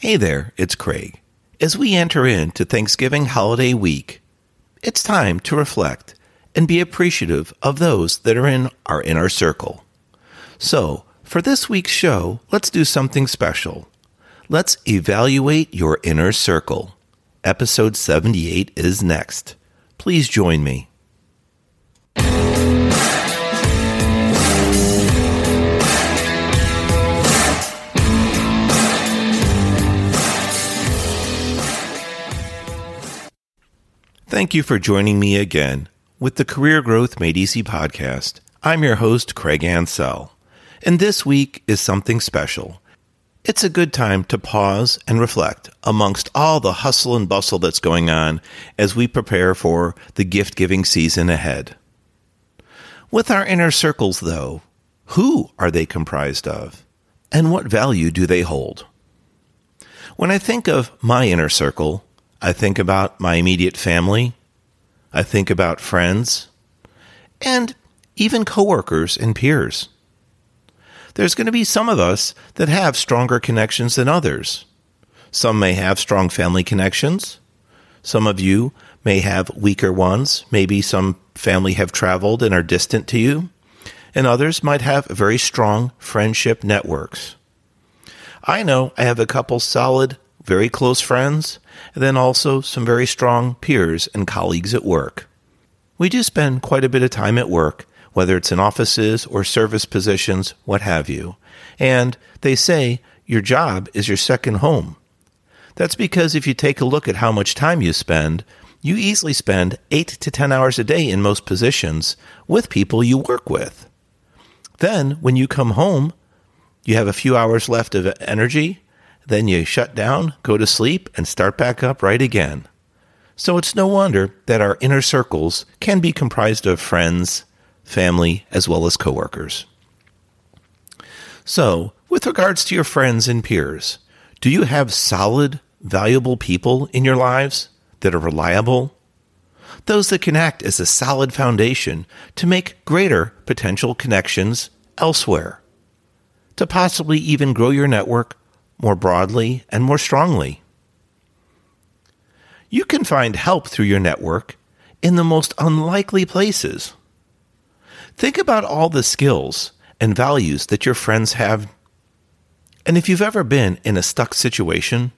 Hey there, it's Craig. As we enter into Thanksgiving holiday week, it's time to reflect and be appreciative of those that are in our inner circle. So, for this week's show, let's do something special. Let's evaluate your inner circle. Episode 78 is next. Please join me. Thank you for joining me again with the Career Growth Made Easy podcast. I'm your host, Craig Ancel, and this week is something special. It's a good time to pause and reflect amongst all the hustle and bustle that's going on as we prepare for the gift giving season ahead. With our inner circles, though, who are they comprised of? And what value do they hold? When I think of my inner circle, I think about my immediate family. I think about friends and even coworkers and peers. There's going to be some of us that have stronger connections than others. Some may have strong family connections. Some of you may have weaker ones. Maybe some family have traveled and are distant to you. And others might have very strong friendship networks. I know I have a couple solid very close friends, and then also some very strong peers and colleagues at work. We do spend quite a bit of time at work, whether it's in offices or service positions, what have you. And they say your job is your second home. That's because if you take a look at how much time you spend, you easily spend 8 to 10 hours a day in most positions with people you work with. Then, when you come home, you have a few hours left of energy then you shut down, go to sleep, and start back up right again. So it's no wonder that our inner circles can be comprised of friends, family, as well as coworkers. So, with regards to your friends and peers, do you have solid, valuable people in your lives that are reliable? Those that can act as a solid foundation to make greater potential connections elsewhere, to possibly even grow your network more broadly and more strongly. You can find help through your network in the most unlikely places. Think about all the skills and values that your friends have. And if you've ever been in a stuck situation,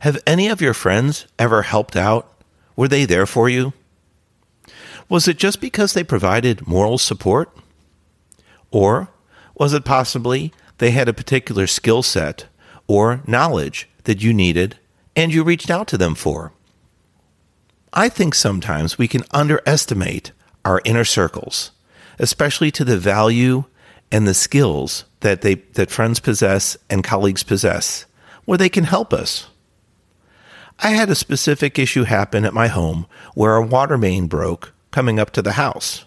have any of your friends ever helped out? Were they there for you? Was it just because they provided moral support? Or was it possibly they had a particular skill set or knowledge that you needed and you reached out to them for. I think sometimes we can underestimate our inner circles, especially to the value and the skills that they that friends possess and colleagues possess, where they can help us. I had a specific issue happen at my home where a water main broke coming up to the house.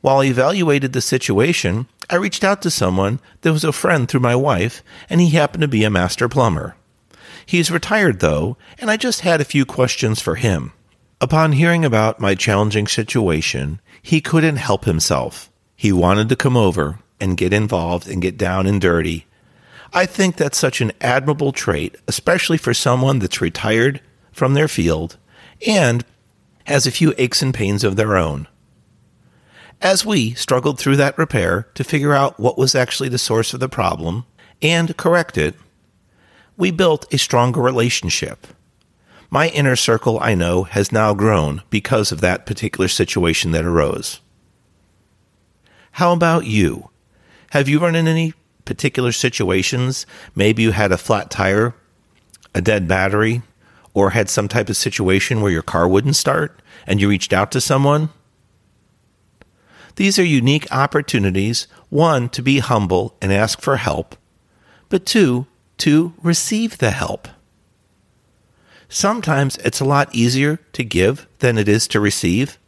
While I evaluated the situation, I reached out to someone that was a friend through my wife, and he happened to be a master plumber. He's retired, though, and I just had a few questions for him. Upon hearing about my challenging situation, he couldn't help himself. He wanted to come over and get involved and get down and dirty. I think that's such an admirable trait, especially for someone that's retired from their field and has a few aches and pains of their own. As we struggled through that repair to figure out what was actually the source of the problem and correct it, we built a stronger relationship. My inner circle, I know, has now grown because of that particular situation that arose. How about you? Have you run in any particular situations? Maybe you had a flat tire, a dead battery, or had some type of situation where your car wouldn't start and you reached out to someone? These are unique opportunities one, to be humble and ask for help, but two, to receive the help. Sometimes it's a lot easier to give than it is to receive.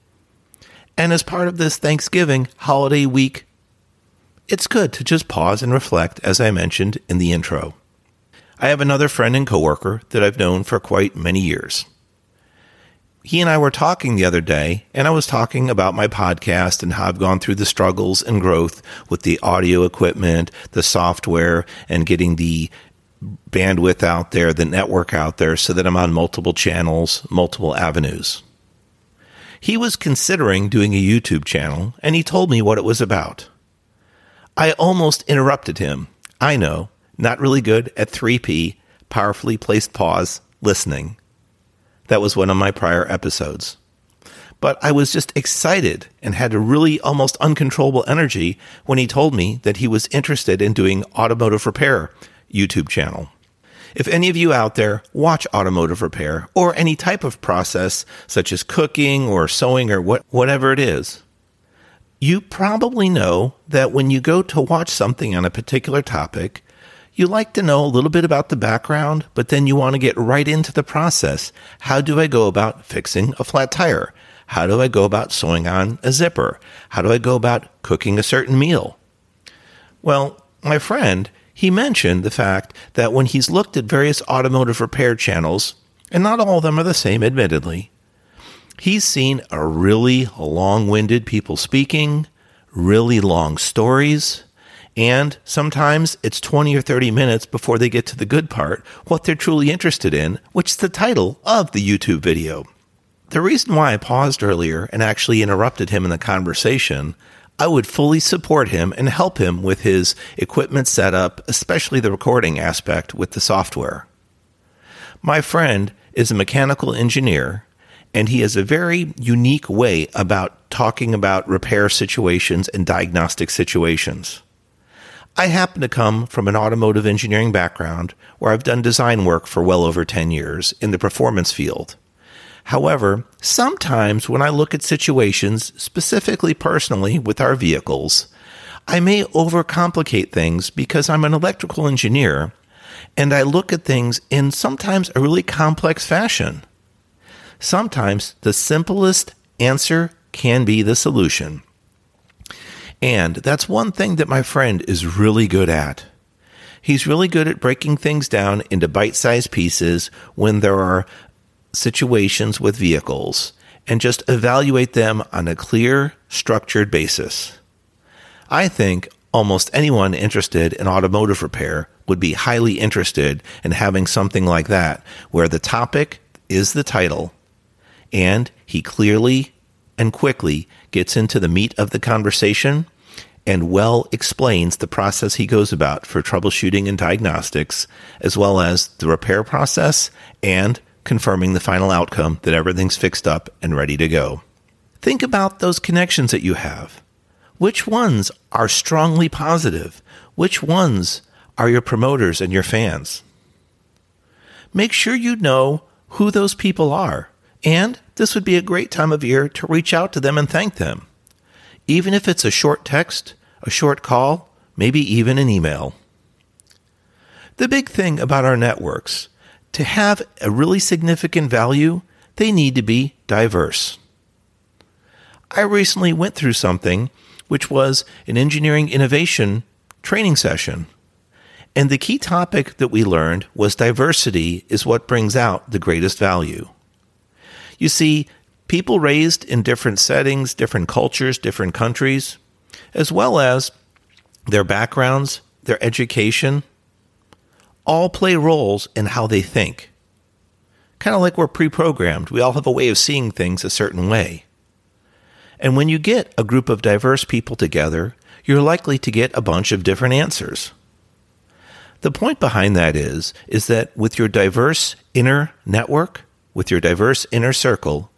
And as part of this Thanksgiving holiday week, it's good to just pause and reflect, as I mentioned in the intro. I have another friend and coworker that I've known for quite many years he and I were talking the other day, and I was talking about my podcast and how I've gone through the struggles and growth with the audio equipment, the software, and getting the bandwidth out there, the network out there, so that I'm on multiple channels, multiple avenues. He was considering doing a YouTube channel, and he told me what it was about. I almost interrupted him. I know, not really good at 3P, powerfully placed pause, listening. That was one of my prior episodes. But I was just excited and had a really almost uncontrollable energy when he told me that he was interested in doing automotive repair YouTube channel. If any of you out there watch automotive repair or any type of process such as cooking or sewing or what, whatever it is, you probably know that when you go to watch something on a particular topic, you like to know a little bit about the background, but then you want to get right into the process. How do I go about fixing a flat tire? How do I go about sewing on a zipper? How do I go about cooking a certain meal? Well, my friend, he mentioned the fact that when he's looked at various automotive repair channels, and not all of them are the same, admittedly, he's seen a really long winded people speaking, really long stories, and sometimes it's 20 or 30 minutes before they get to the good part, what they're truly interested in, which is the title of the YouTube video. The reason why I paused earlier and actually interrupted him in the conversation, I would fully support him and help him with his equipment setup, especially the recording aspect with the software. My friend is a mechanical engineer and he has a very unique way about talking about repair situations and diagnostic situations. I happen to come from an automotive engineering background where I've done design work for well over 10 years in the performance field. However, sometimes when I look at situations, specifically personally with our vehicles, I may overcomplicate things because I'm an electrical engineer and I look at things in sometimes a really complex fashion. Sometimes the simplest answer can be the solution. And that's one thing that my friend is really good at. He's really good at breaking things down into bite sized pieces when there are situations with vehicles and just evaluate them on a clear, structured basis. I think almost anyone interested in automotive repair would be highly interested in having something like that, where the topic is the title and he clearly and quickly gets into the meat of the conversation and well explains the process he goes about for troubleshooting and diagnostics, as well as the repair process and confirming the final outcome that everything's fixed up and ready to go. Think about those connections that you have. Which ones are strongly positive? Which ones are your promoters and your fans? Make sure you know who those people are. And this would be a great time of year to reach out to them and thank them. Even if it's a short text, a short call, maybe even an email. The big thing about our networks, to have a really significant value, they need to be diverse. I recently went through something which was an engineering innovation training session. And the key topic that we learned was diversity is what brings out the greatest value. You see, people raised in different settings, different cultures, different countries, as well as their backgrounds, their education, all play roles in how they think. Kind of like we're pre programmed, we all have a way of seeing things a certain way. And when you get a group of diverse people together, you're likely to get a bunch of different answers. The point behind that is is that with your diverse inner network, with your diverse inner circle,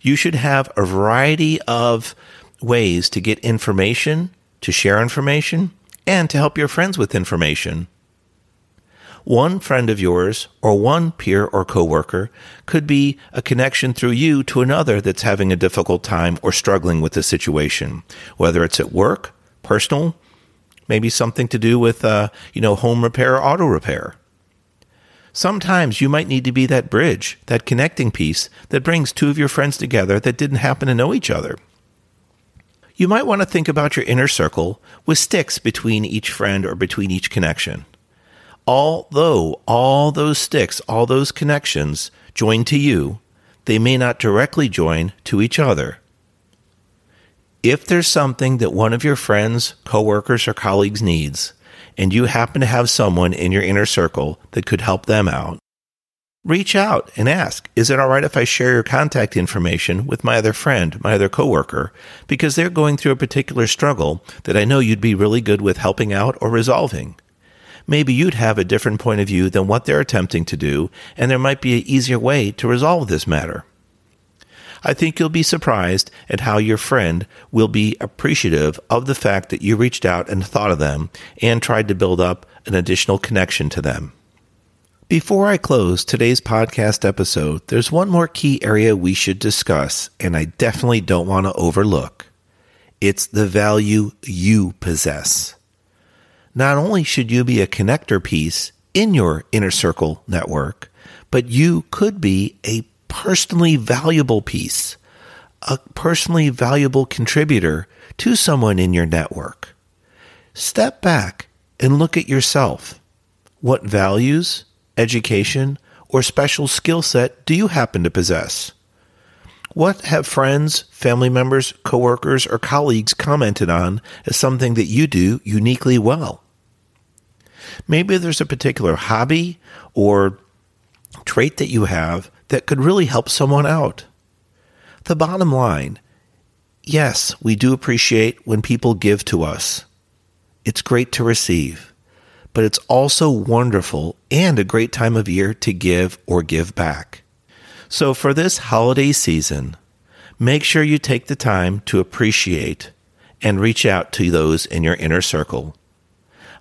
you should have a variety of ways to get information, to share information, and to help your friends with information. One friend of yours or one peer or coworker could be a connection through you to another that's having a difficult time or struggling with a situation, whether it's at work, personal, maybe something to do with, uh, you know, home repair or auto repair. Sometimes you might need to be that bridge, that connecting piece that brings two of your friends together that didn't happen to know each other. You might want to think about your inner circle with sticks between each friend or between each connection. Although all those sticks, all those connections join to you, they may not directly join to each other. If there's something that one of your friends, coworkers, or colleagues needs, and you happen to have someone in your inner circle that could help them out, reach out and ask, is it all right if I share your contact information with my other friend, my other coworker, because they're going through a particular struggle that I know you'd be really good with helping out or resolving. Maybe you'd have a different point of view than what they're attempting to do, and there might be an easier way to resolve this matter. I think you'll be surprised at how your friend will be appreciative of the fact that you reached out and thought of them and tried to build up an additional connection to them. Before I close today's podcast episode, there's one more key area we should discuss, and I definitely don't want to overlook. It's the value you possess. Not only should you be a connector piece in your inner circle network, but you could be a personally valuable piece, a personally valuable contributor to someone in your network. Step back and look at yourself. What values, education, or special skill set do you happen to possess? What have friends, family members, coworkers, or colleagues commented on as something that you do uniquely well? Maybe there's a particular hobby or trait that you have that could really help someone out. The bottom line yes, we do appreciate when people give to us. It's great to receive but it's also wonderful and a great time of year to give or give back. So, for this holiday season, make sure you take the time to appreciate and reach out to those in your inner circle.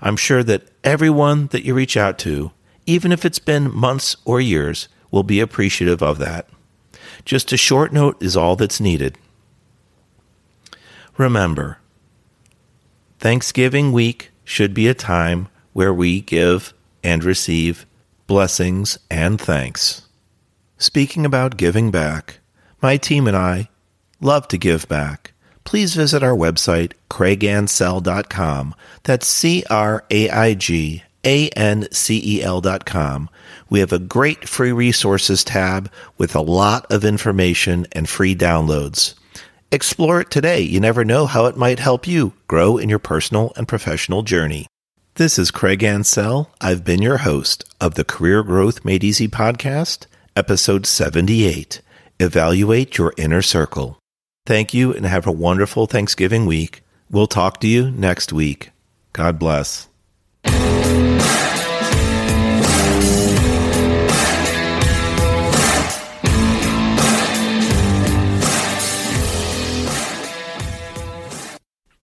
I'm sure that everyone that you reach out to, even if it's been months or years, will be appreciative of that. Just a short note is all that's needed. Remember, Thanksgiving week should be a time where we give and receive blessings and thanks. Speaking about giving back, my team and I love to give back. Please visit our website, craigancel.com. That's C R A I G A N C E L.com. We have a great free resources tab with a lot of information and free downloads. Explore it today. You never know how it might help you grow in your personal and professional journey. This is Craig Ancel. I've been your host of the Career Growth Made Easy podcast, episode 78 Evaluate Your Inner Circle. Thank you and have a wonderful Thanksgiving week. We'll talk to you next week. God bless.